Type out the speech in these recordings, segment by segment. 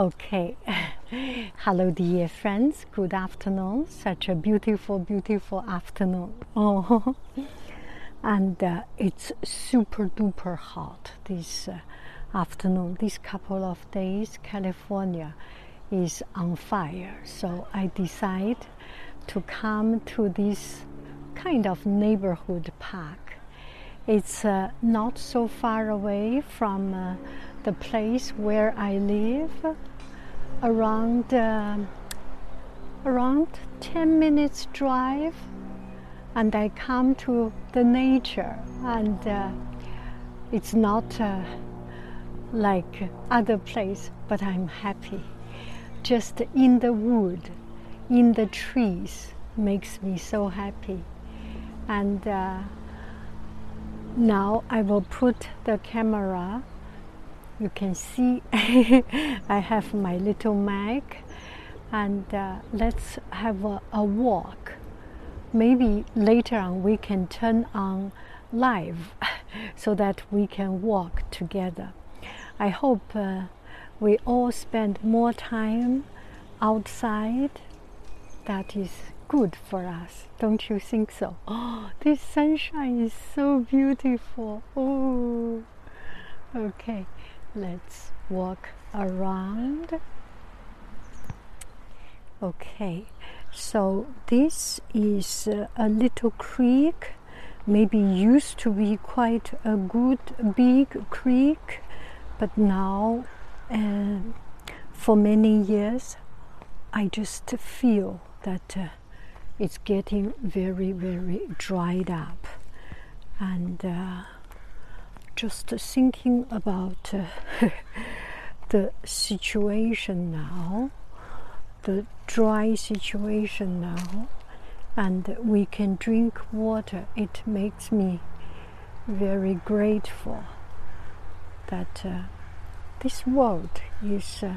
Okay. Hello, dear friends. Good afternoon. Such a beautiful, beautiful afternoon. Oh, and uh, it's super duper hot this uh, afternoon. This couple of days, California is on fire. So I decide to come to this kind of neighborhood park. It's uh, not so far away from uh, the place where I live around uh, around 10 minutes drive and I come to the nature and uh, it's not uh, like other place but I'm happy. Just in the wood in the trees makes me so happy. And uh, now I will put the camera you can see I have my little Mac and uh, let's have a, a, walk. Maybe later on we can turn on live so that we can walk together. I hope uh, we all spend more time outside. That is good for us, don't you think so? Oh, this sunshine is so beautiful. Oh, okay let's walk around. Okay so this is a little creek maybe used to be quite a good big creek but now uh, for many years i just feel that uh, it's getting very very dried up. And uh, just thinking about uh, the situation now, the dry situation now, and we can drink water. It makes me very grateful that uh, this world is uh,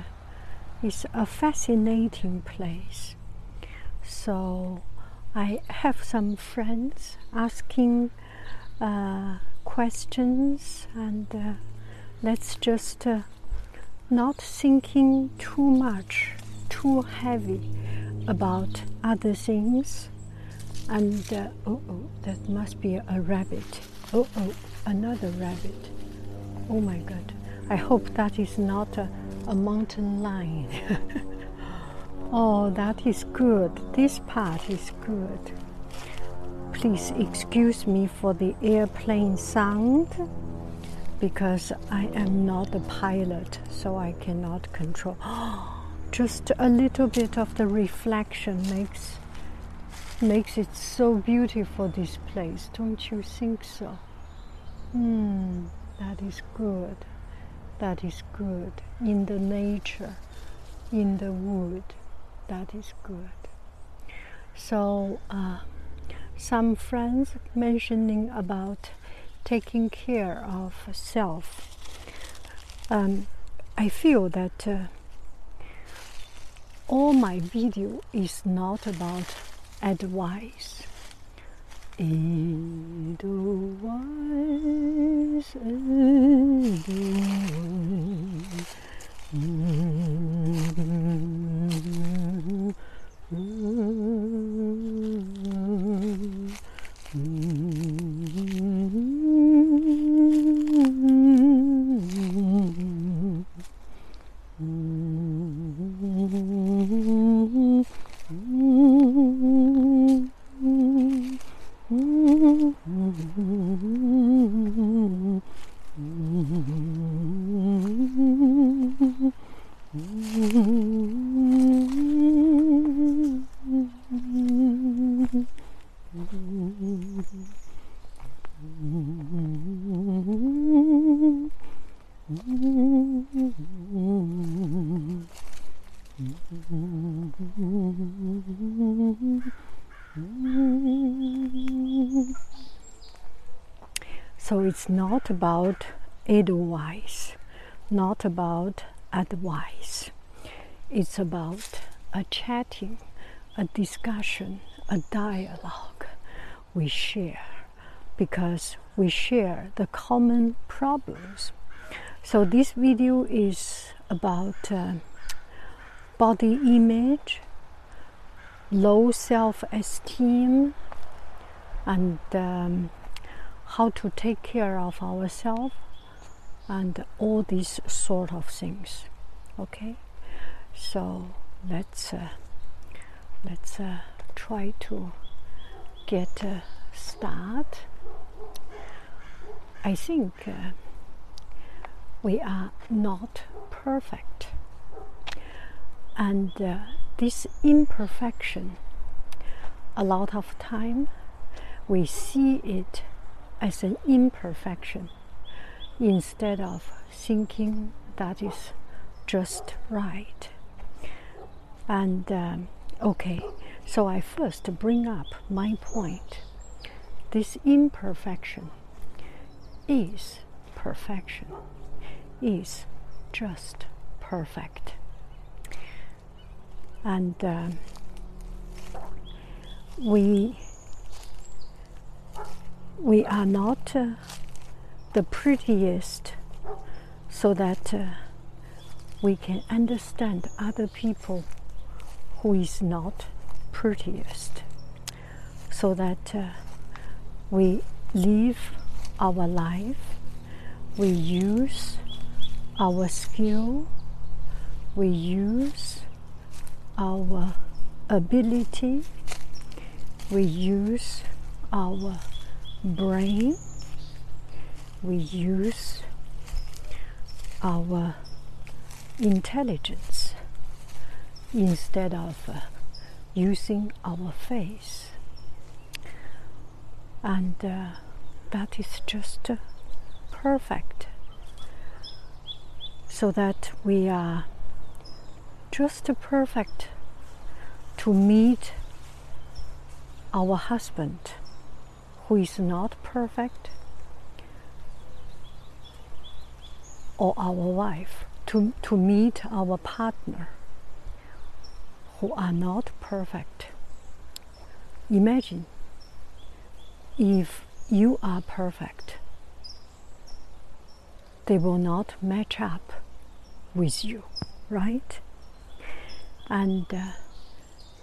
is a fascinating place. So I have some friends asking. Uh, questions and uh, let's just uh, not thinking too much, too heavy about other things. And uh, oh, oh, that must be a rabbit. Oh, oh, another rabbit. Oh my God. I hope that is not a, a mountain lion. oh, that is good. This part is good. Please excuse me for the airplane sound because I am not a pilot, so I cannot control. Just a little bit of the reflection makes makes it so beautiful this place, don't you think so? Hmm, that is good. That is good. In the nature, in the wood, that is good. So uh, some friends mentioning about taking care of self. Um, I feel that uh, all my video is not about advice. Mm-hmm. It's not about advice, not about advice. It's about a chatting, a discussion, a dialogue we share because we share the common problems. So this video is about uh, body image, low self-esteem, and um, how to take care of ourselves, and all these sort of things. Okay, so let's uh, let's uh, try to get a start. I think uh, we are not perfect. And uh, this imperfection, a lot of time, we see it as an imperfection instead of thinking that is just right. And um, okay, so I first bring up my point. This imperfection is perfection, is just perfect. And uh, we we are not uh, the prettiest so that uh, we can understand other people who is not prettiest. So that uh, we live our life we use our skill we use our ability we use our brain we use our intelligence instead of uh, using our face. And uh, that is just uh, perfect. So that we are just perfect to meet our husband who is not perfect or our wife to, to meet our partner who are not perfect. Imagine if you are perfect, they will not match up with you, right? And uh,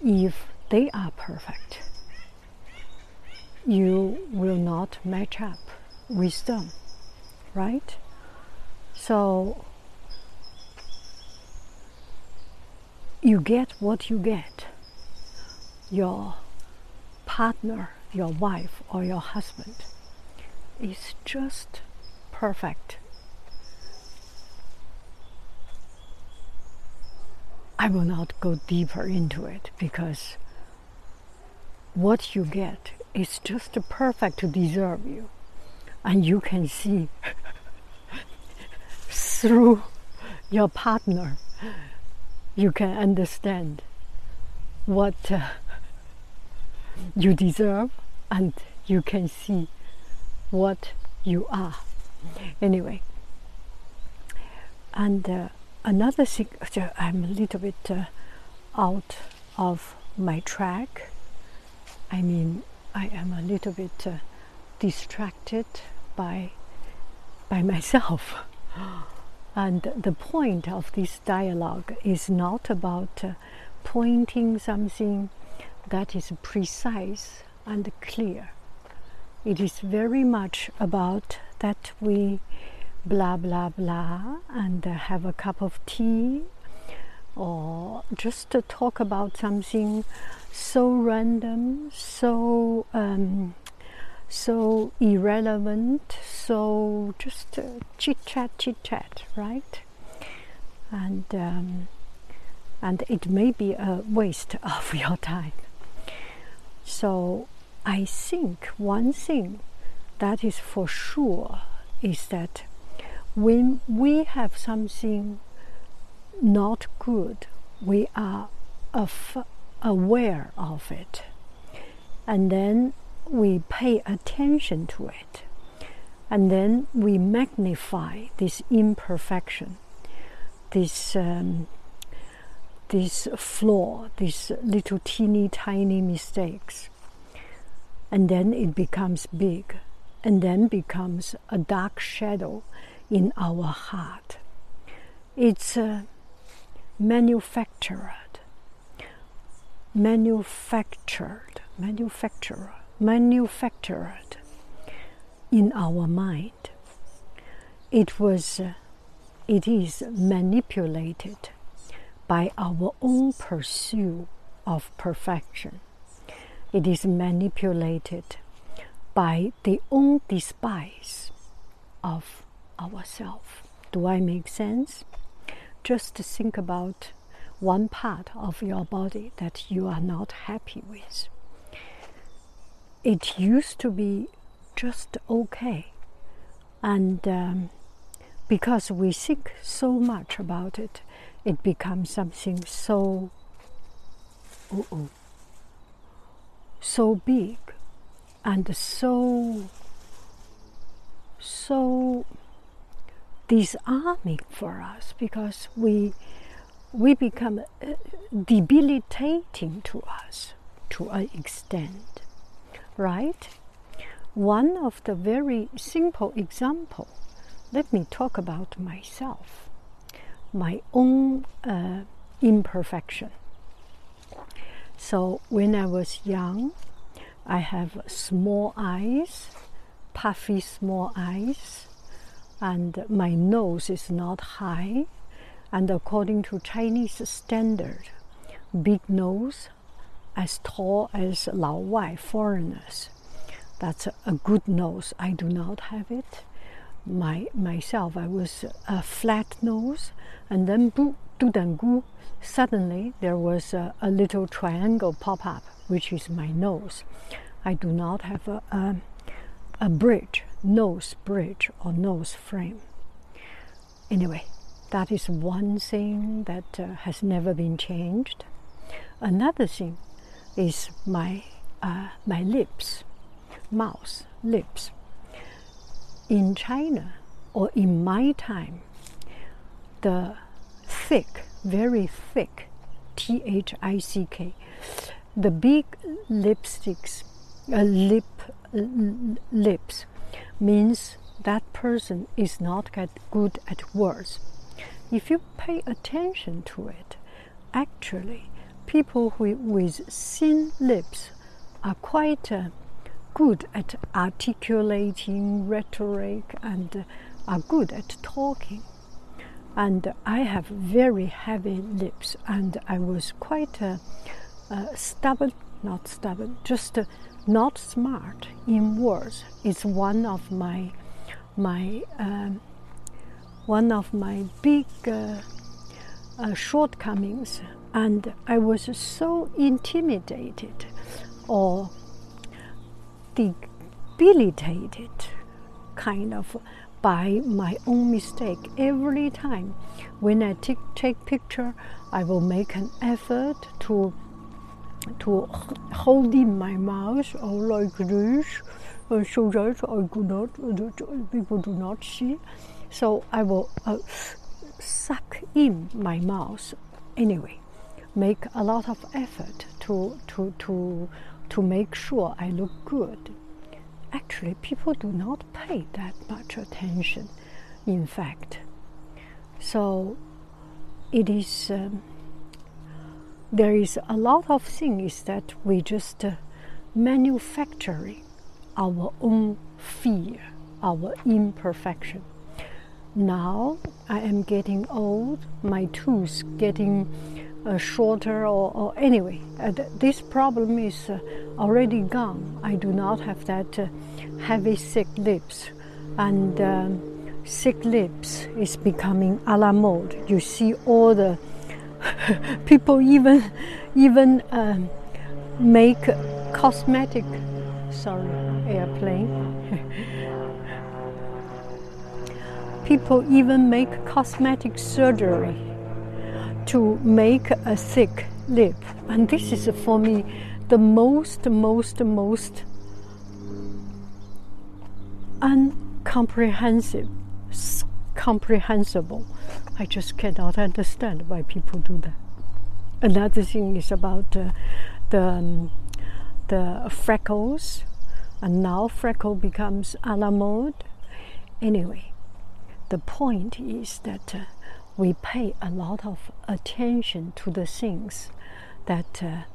if they are perfect, you will not match up with them, right? So you get what you get. Your partner, your wife, or your husband is just perfect. I will not go deeper into it because what you get is just perfect to deserve you. And you can see through your partner you can understand what uh, you deserve and you can see what you are. Anyway, and uh, another thing, I'm a little bit uh, out of my track. I mean, I am a little bit uh, distracted by by myself. And the point of this dialogue is not about uh, pointing something that is precise and clear. It is very much about that we blah blah blah and uh, have a cup of tea or just to talk about something so random, so um, so irrelevant, so just uh, chit chat, chit chat, right? And um, and it may be a waste of your time. So I think one thing that is for sure is that when we have something not good, we are aware of it. And then we pay attention to it. And then we magnify this imperfection, this, um, this flaw, these little teeny tiny mistakes. And then it becomes big, and then becomes a dark shadow in our heart. It's uh, manufactured, manufactured, manufacturer, manufactured in our mind. It was, uh, it is manipulated by our own pursuit of perfection. It is manipulated by the own despise of ourselves. Do I make sense? Just think about one part of your body that you are not happy with. It used to be just okay, and um, because we think so much about it, it becomes something so uh-oh, so big and so so disarming for us because we we become uh, debilitating to us to an extent right? One of the very simple example let me talk about myself my own uh, imperfection. So when i was young i have small eyes puffy small eyes and my nose is not high. And according to chinese standard big nose as tall as lao wai foreigners. That's a good nose. I do not have it. My myself i was a flat nose. And then suddenly there was a, a, little triangle pop up which is my nose. I do not have a, a, a bridge nose bridge or nose frame. Anyway, that is one thing that uh, has never been changed. Another thing is my uh, my lips, mouth, lips. In China or in my time, the thick, very thick, T H I C K, the big lipsticks, uh, lip lips means that person is not good at words. If you pay attention to it, actually, people who, with thin lips are quite uh, good at articulating rhetoric and uh, are good at talking. And I have very heavy lips, and I was quite uh, uh stubborn, not stubborn, just uh, not smart in words. Is one of my my um, one of my big uh, uh, shortcomings, and I was so intimidated or debilitated, kind of by my own mistake. Every time when I take take picture I will make an effort to to hold in my mouth or like this uh, so that I do not, uh, people do not see. So I will uh, suck in my mouth anyway, make a lot of effort to, to, to, to make sure I look good. Actually, people do not pay that much attention, in fact. So it is. Um, there is a lot of things that we just uh, manufacturing our own fear, our imperfection. Now I am getting old, my tooth getting uh, shorter, or, or anyway, uh, th- this problem is uh, already gone. I do not have that uh, heavy, thick lips, and um, thick lips is becoming a la mode. You see all the people even even um, make cosmetic sorry airplane people even make cosmetic surgery to make a thick lip And this is for me the most, most, most uncomprehensive, comprehensible. I just cannot understand why people do that. Another thing is about uh, the um, the freckles, and now freckle becomes a la mode. Anyway, the point is that uh, we pay a lot of attention to the things that uh,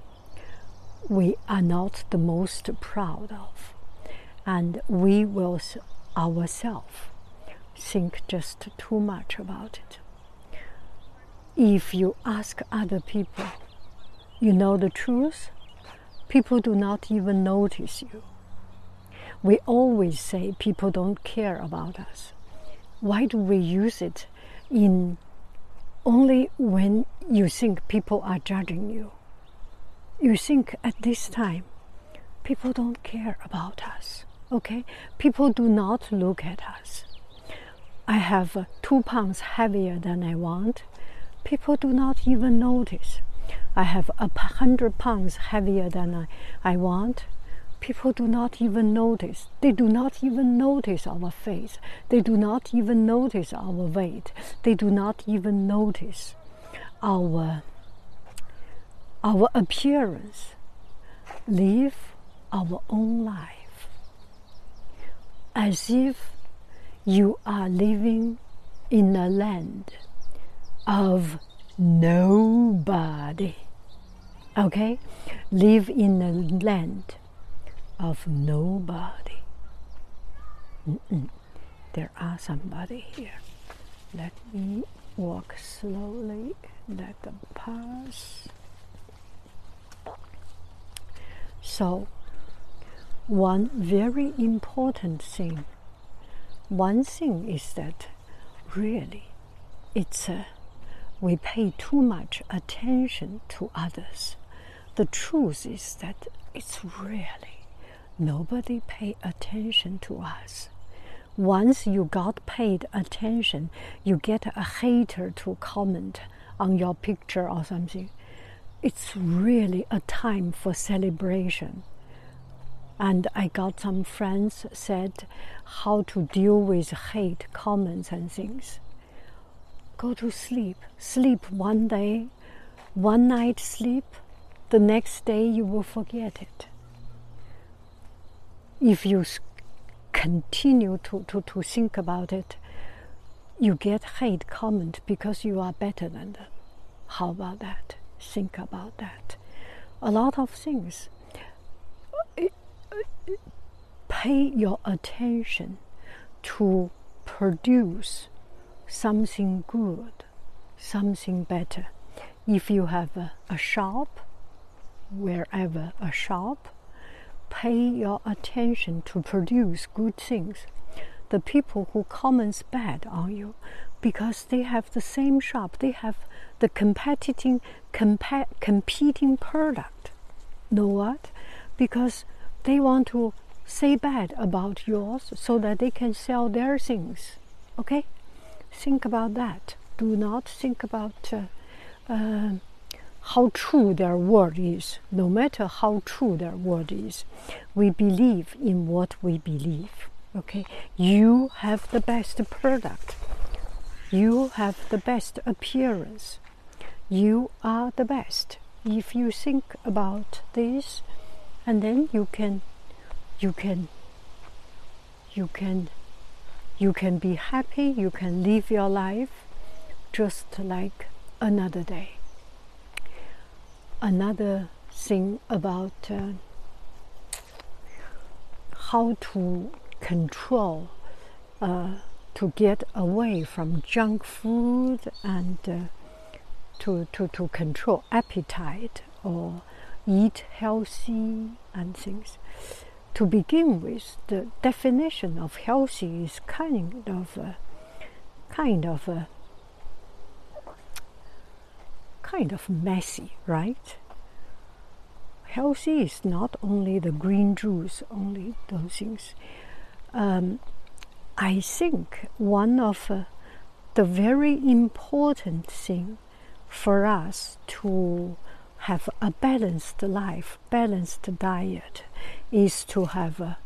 we are not the most proud of, and we will ourselves think just too much about it. If you ask other people, you know the truth, people do not even notice you. We always say people don't care about us. Why do we use it in only when you think people are judging you? You think at this time, people don't care about us. Okay? People do not look at us. I have two pounds heavier than I want. People do not even notice. I have a hundred pounds heavier than I, I want. People do not even notice. They do not even notice our face. They do not even notice our weight. They do not even notice our our appearance. Live our own life as if you are living in a land of nobody. Okay? Live in a land of nobody. Mm-mm. There are somebody here. Let me walk slowly. Let them pass. So, one very important thing, one thing is that really it's a we pay too much attention to others. The truth is that it's really nobody pay attention to us. Once you got paid attention, you get a hater to comment on your picture or something. It's really a time for celebration. And I got some friends said how to deal with hate comments and things go to sleep. Sleep one day, one night sleep, the next day you will forget it. If you continue to, to, to think about it, you get hate comment because you are better than them. How about that? Think about that. A lot of things. Pay your attention to produce something good, something better. If you have a, a shop, wherever a shop, pay your attention to produce good things. The people who comments bad on you, because they have the same shop, they have the competing compa- competing product. Know what? Because they want to say bad about yours so that they can sell their things. Okay? Think about that. Do not think about uh, uh, how true their word is. No matter how true their word is, we believe in what we believe. Okay, you have the best product. You have the best appearance. You are the best. If you think about this, and then you can, you can, you can you can be happy, you can live your life just like another day. Another thing about uh, how to control, uh, to get away from junk food and uh, to, to, to control appetite or eat healthy and things to begin with, the definition of healthy is kind of a, kind of a, kind of messy, right? Healthy is not only the green juice, only those things. Um, I think one of uh, the very important thing for us to have a balanced life, balanced diet, is to have a,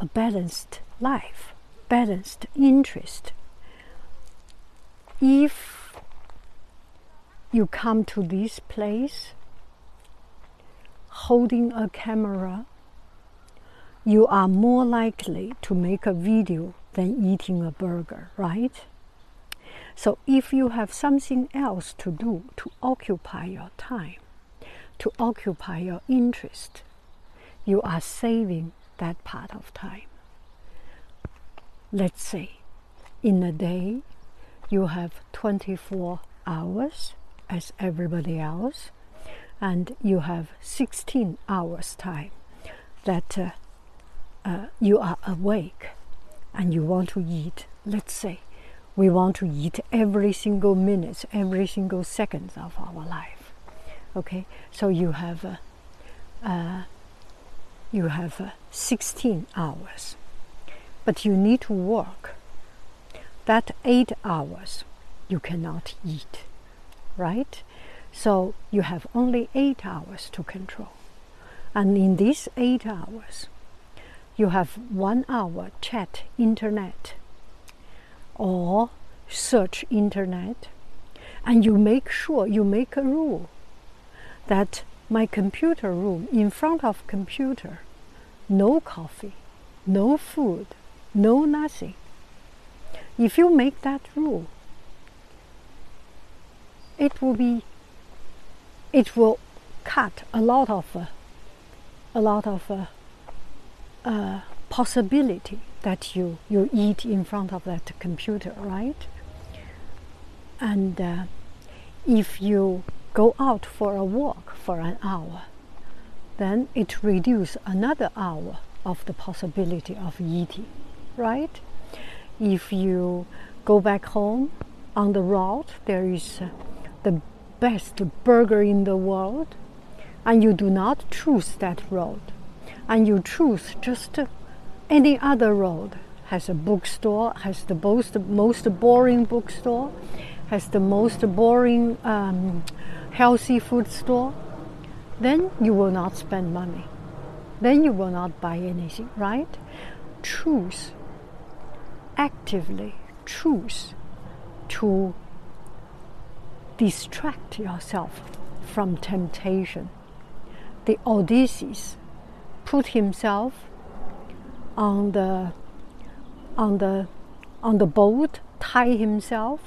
a balanced life, balanced interest. If you come to this place holding a camera, you are more likely to make a video than eating a burger, right? So if you have something else to do to occupy your time, to occupy your interest, you are saving that part of time. Let's say in a day you have 24 hours as everybody else, and you have 16 hours time that uh, uh, you are awake and you want to eat. Let's say we want to eat every single minute, every single second of our life. Okay, so you have uh, uh, you have uh, 16 hours, but you need to work. That eight hours you cannot eat, right? So you have only eight hours to control, and in these eight hours, you have one hour chat internet or search internet. And you make sure you make a rule that my computer room in front of computer no coffee no food no nothing if you make that rule it will be it will cut a lot of uh, a lot of uh, uh, possibility that you, you eat in front of that computer, right? And uh, if you go out for a walk for an hour, then it reduces another hour of the possibility of eating, right? If you go back home on the road, there is the best burger in the world, and you do not choose that road, and you choose just any other road has a bookstore, has the most, most boring bookstore, has the most boring um, healthy food store, then you will not spend money. Then you will not buy anything, right? Choose, actively choose to distract yourself from temptation. The Odysseus put himself on the on the on the boat, tie himself.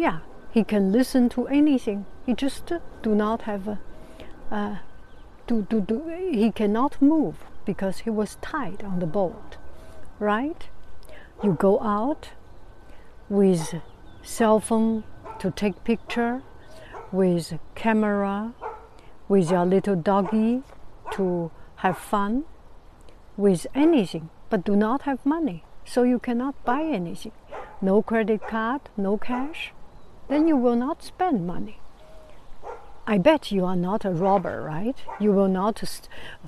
Yeah, he can listen to anything. He just do not have a, uh, do, do, do, he cannot move because he was tied on the boat, right? You go out with cell phone to take picture, with camera, with your little doggy to have fun with anything, but do not have money. So you cannot buy anything. No credit card, no cash. Then you will not spend money. I bet you are not a robber, right? You will not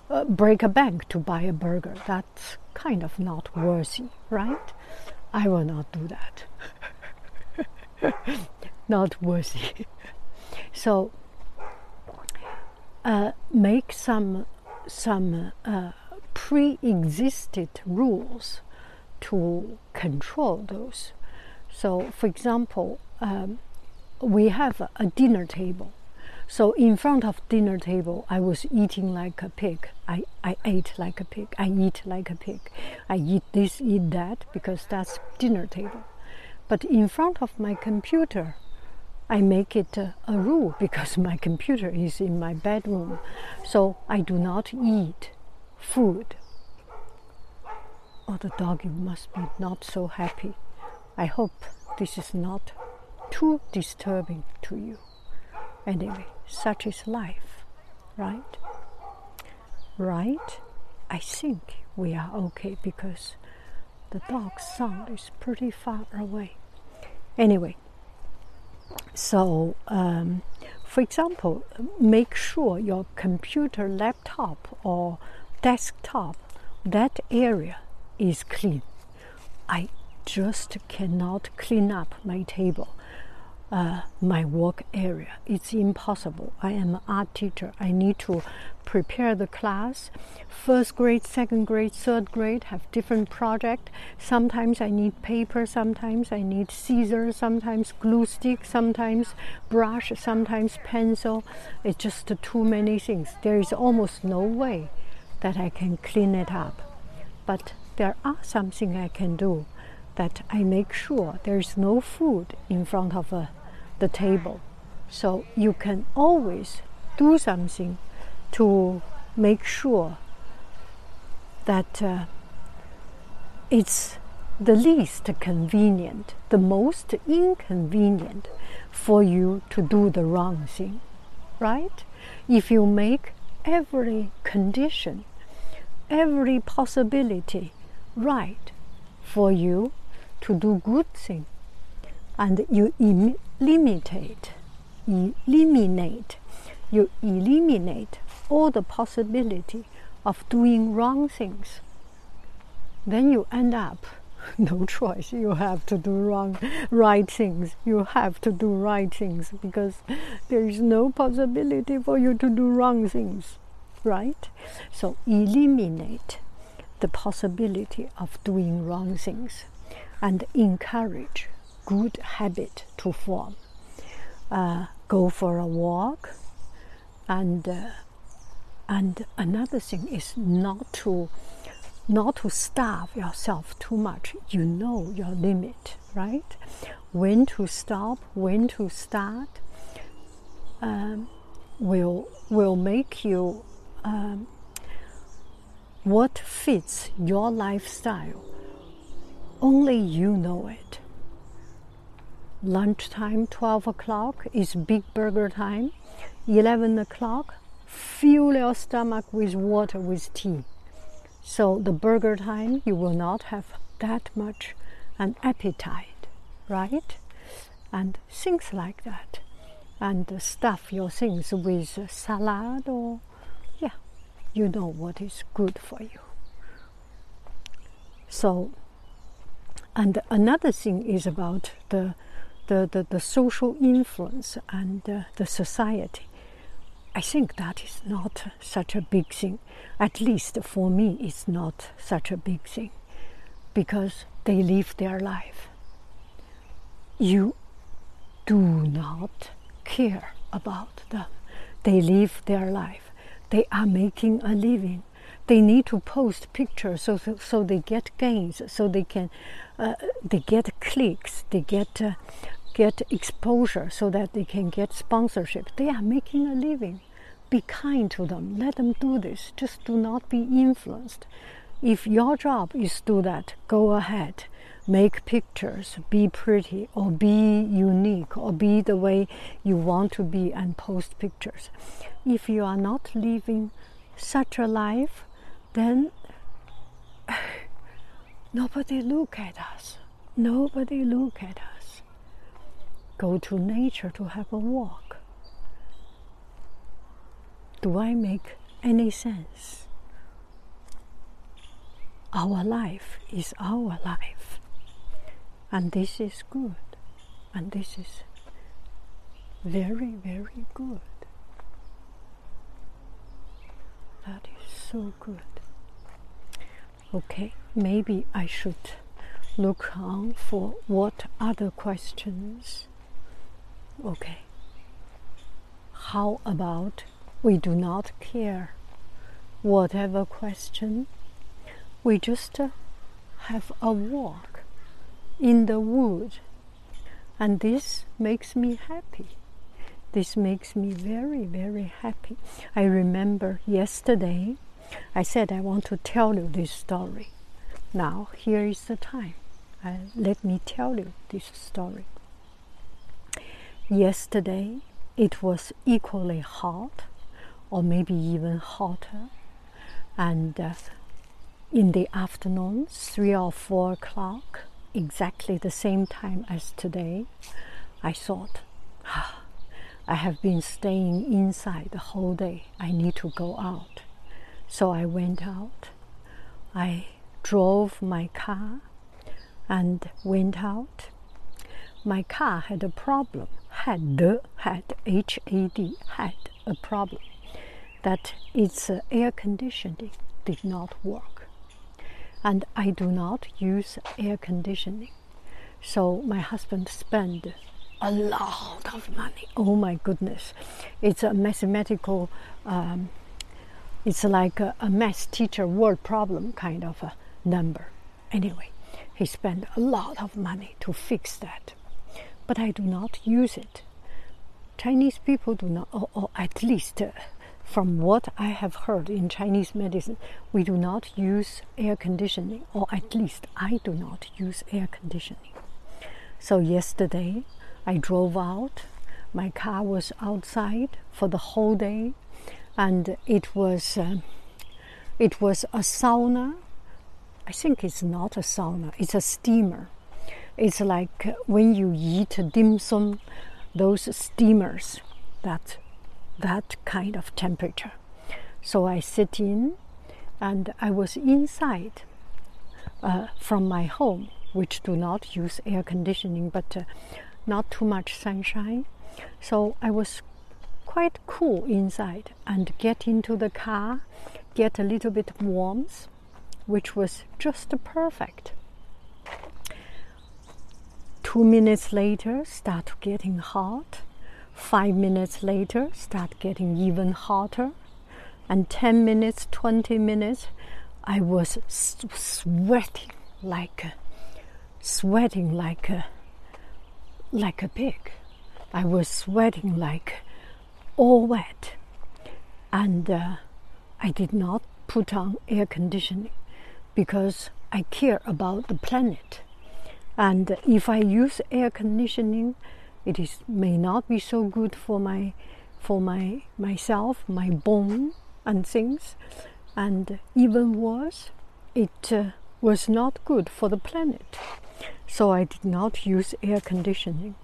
uh, break a bank to buy a burger. That's kind of not worthy, right? I will not do that. not worthy. so uh, make some some uh, pre-existed rules to control those. So, for example, um, we have a, dinner table. So in front of dinner table, I was eating like a pig. I, I ate like a pig. I eat like a pig. I eat this, eat that, because that's dinner table. But in front of my computer, I make it a, a rule because my computer is in my bedroom. So I do not eat food. Oh, the doggy must be not so happy. I hope this is not too disturbing to you. Anyway, such is life, right? Right? I think we are okay because the dog's sound is pretty far away. Anyway, so um, for example, make sure your computer, laptop, or desktop, that area is clean. I just cannot clean up my table. Uh, my work area. It's impossible. I am an art teacher. I need to prepare the class. First grade, second grade, third grade have different project. Sometimes I need paper, sometimes I need scissors, sometimes glue stick, sometimes brush, sometimes pencil. It's just too many things. There is almost no way that I can clean it up. But there are something I can do that I make sure there is no food in front of a the table. So you can always do something to make sure that uh, it's the least convenient, the most inconvenient for you to do the wrong thing, right? If you make every condition, every possibility right for you to do good thing, and you eliminate, eliminate, you eliminate all the possibility of doing wrong things. Then you end up no choice. You have to do wrong, right things. You have to do right things because there is no possibility for you to do wrong things, right? So eliminate the possibility of doing wrong things and encourage good habit to form. Uh, go for a walk, and uh, and another thing is not to not to starve yourself too much. You know your limit, right? When to stop, when to start, um, will will make you um, what fits your lifestyle. Only you know it lunchtime 12 o'clock is big burger time. 11 o'clock fill your stomach with water with tea. So the burger time you will not have that much an appetite right? And things like that. And stuff your things with salad or yeah you know what is good for you. So and another thing is about the the, the, the social influence and uh, the society. I think that is not such a big thing. At least for me, it's not such a big thing because they live their life. You do not care about them. They live their life. They are making a living. They need to post pictures so, so, so they get gains, so they can uh, they get clicks, they get uh, get exposure, so that they can get sponsorship. They are making a living. Be kind to them. Let them do this. Just do not be influenced. If your job is to do that, go ahead. Make pictures, be pretty, or be unique, or be the way you want to be, and post pictures. If you are not living such a life, then Nobody look at us. Nobody look at us. Go to nature to have a walk. Do I make any sense? Our life is our life. And this is good. And this is very, very good. That is so good. Okay, maybe I should look on for what other questions. Okay. How about we do not care whatever question? We just uh, have a walk in the wood, and this makes me happy. This makes me very, very happy. I remember yesterday I said I want to tell you this story. Now, here is the time. Uh, let me tell you this story. Yesterday, it was equally hot, or maybe even hotter, and uh, in the afternoon, three or four o'clock, exactly the same time as today, I thought, ah, I have been staying inside the whole day. I need to go out. So I went out. I drove my car and went out. My car had a problem. had the had H A D had a problem that its uh, air conditioning did not work, and I do not use air conditioning, so my husband spent a lot of money. Oh my goodness, it's a mathematical. Um, it's like a, a math teacher word problem kind of a number. Anyway, he spent a lot of money to fix that but I do not use it. Chinese people do not, or, or at least uh, from what I have heard in Chinese medicine, we do not use air conditioning, or at least I do not use air conditioning. So yesterday I drove out, my car was outside for the whole day, and it was uh, it was a sauna. I think it's not a sauna; it's a steamer it's like when you eat dim sum, those steamers, that that kind of temperature. So I sit in, and I was inside uh, from my home, which do not use air conditioning, but uh, not too much sunshine. So I was quite cool inside and get into the car, get a little bit warmth, which was just perfect. Two minutes later, start getting hot. Five minutes later, start getting even hotter. And 10 minutes, 20 minutes, I was sweating like sweating like a, like a pig. I was sweating like all wet. And uh, I did not put on air conditioning because I care about the planet. And if I use air conditioning, it is may not be so good for my for my myself, my bone and things, and even worse, it uh, was not good for the planet. So I did not use air conditioning.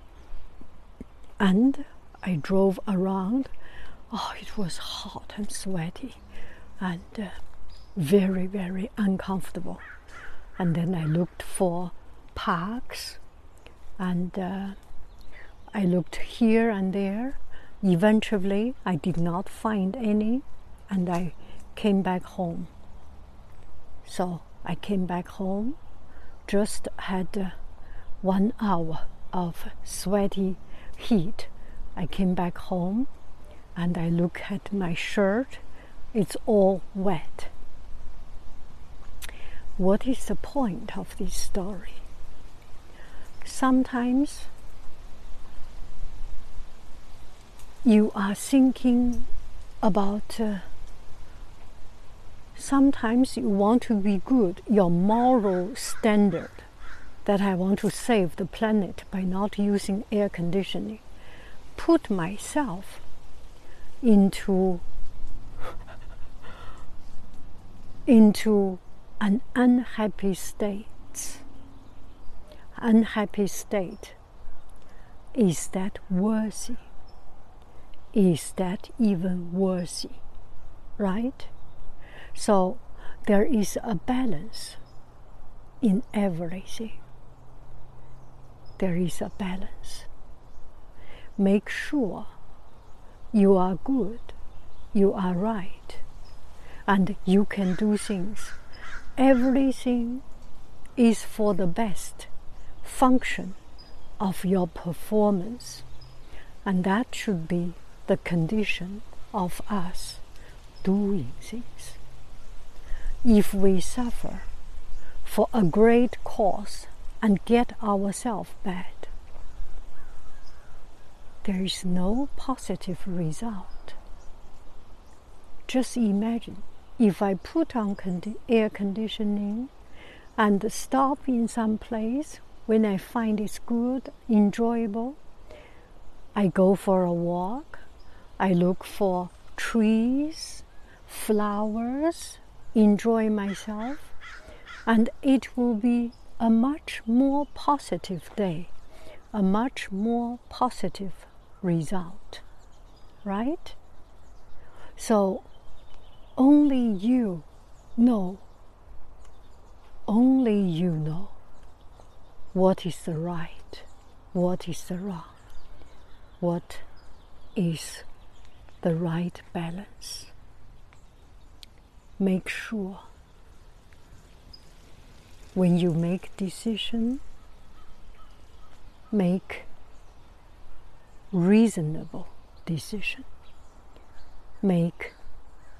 And I drove around. Oh, it was hot and sweaty, and uh, very very uncomfortable. And then I looked for parks and uh, I looked here and there. Eventually, I did not find any and I came back home. So I came back home, just had uh, one hour of sweaty heat. I came back home and I look at my shirt, it's all wet. What is the point of this story? sometimes you are thinking about uh, sometimes you want to be good your moral standard that i want to save the planet by not using air conditioning put myself into into an unhappy state unhappy state. Is that worthy? Is that even worthy? Right? So there is a balance in everything. There is a balance. Make sure you are good, you are right, and you can do things. Everything is for the best function of your performance. And that should be the condition of us doing things. If we suffer for a great cause and get ourselves bad, there is no positive result. Just imagine if I put on condi- air conditioning and stop in some place when I find it's good, enjoyable, I go for a walk. I look for trees, flowers, enjoy myself, and it will be a much more positive day, a much more positive result, right? So only you know, only you know what is the right, what is the wrong. what is the right balance. Make sure when you make decision, make reasonable decision. Make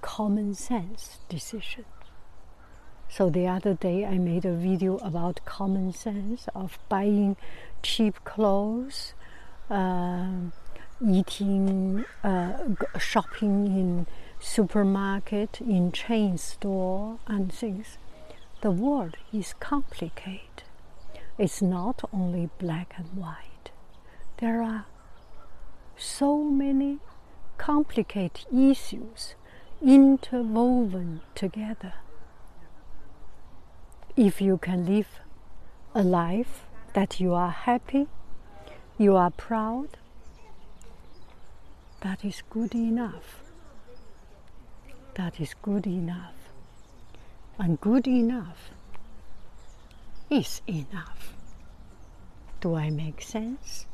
common sense decision. So the other day I made a video about common sense of buying cheap clothes, uh, eating, uh, shopping in supermarket, in chain store, and things. The world is complicated. It's not only black and white. There are so many complicated issues interwoven together if you can live a life that you are happy, you are proud, that is good enough. That is good enough. And good enough is enough. Do I make sense?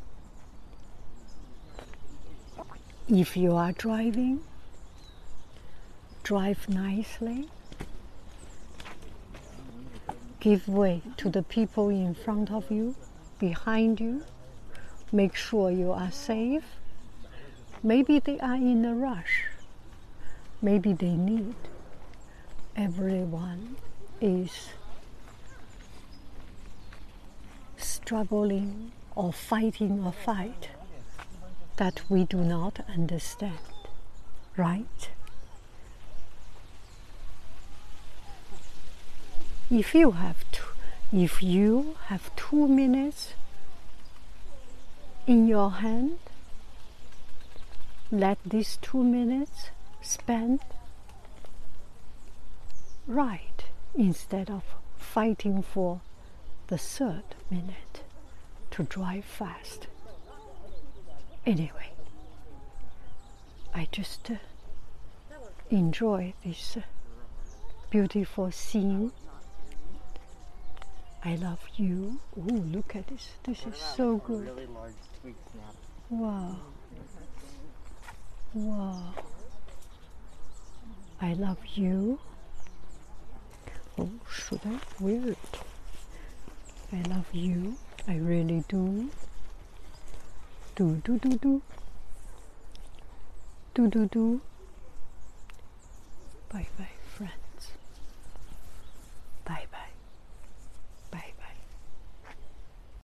If you are driving, drive nicely Give way to the people in front of you, behind you. Make sure you are safe. Maybe they are in a rush. Maybe they need. Everyone is struggling or fighting a fight that we do not understand, right? if you have two, if you have two minutes in your hand, let these two minutes spend right instead of fighting for the third minute to drive fast. Anyway, I just uh, enjoy this uh, beautiful scene I love you. Oh, look at this. This is so good. Wow. Wow. I love you. Oh, should I wear it? I love you. I really do. Do, do, do, do. Do, do, do. Bye, bye.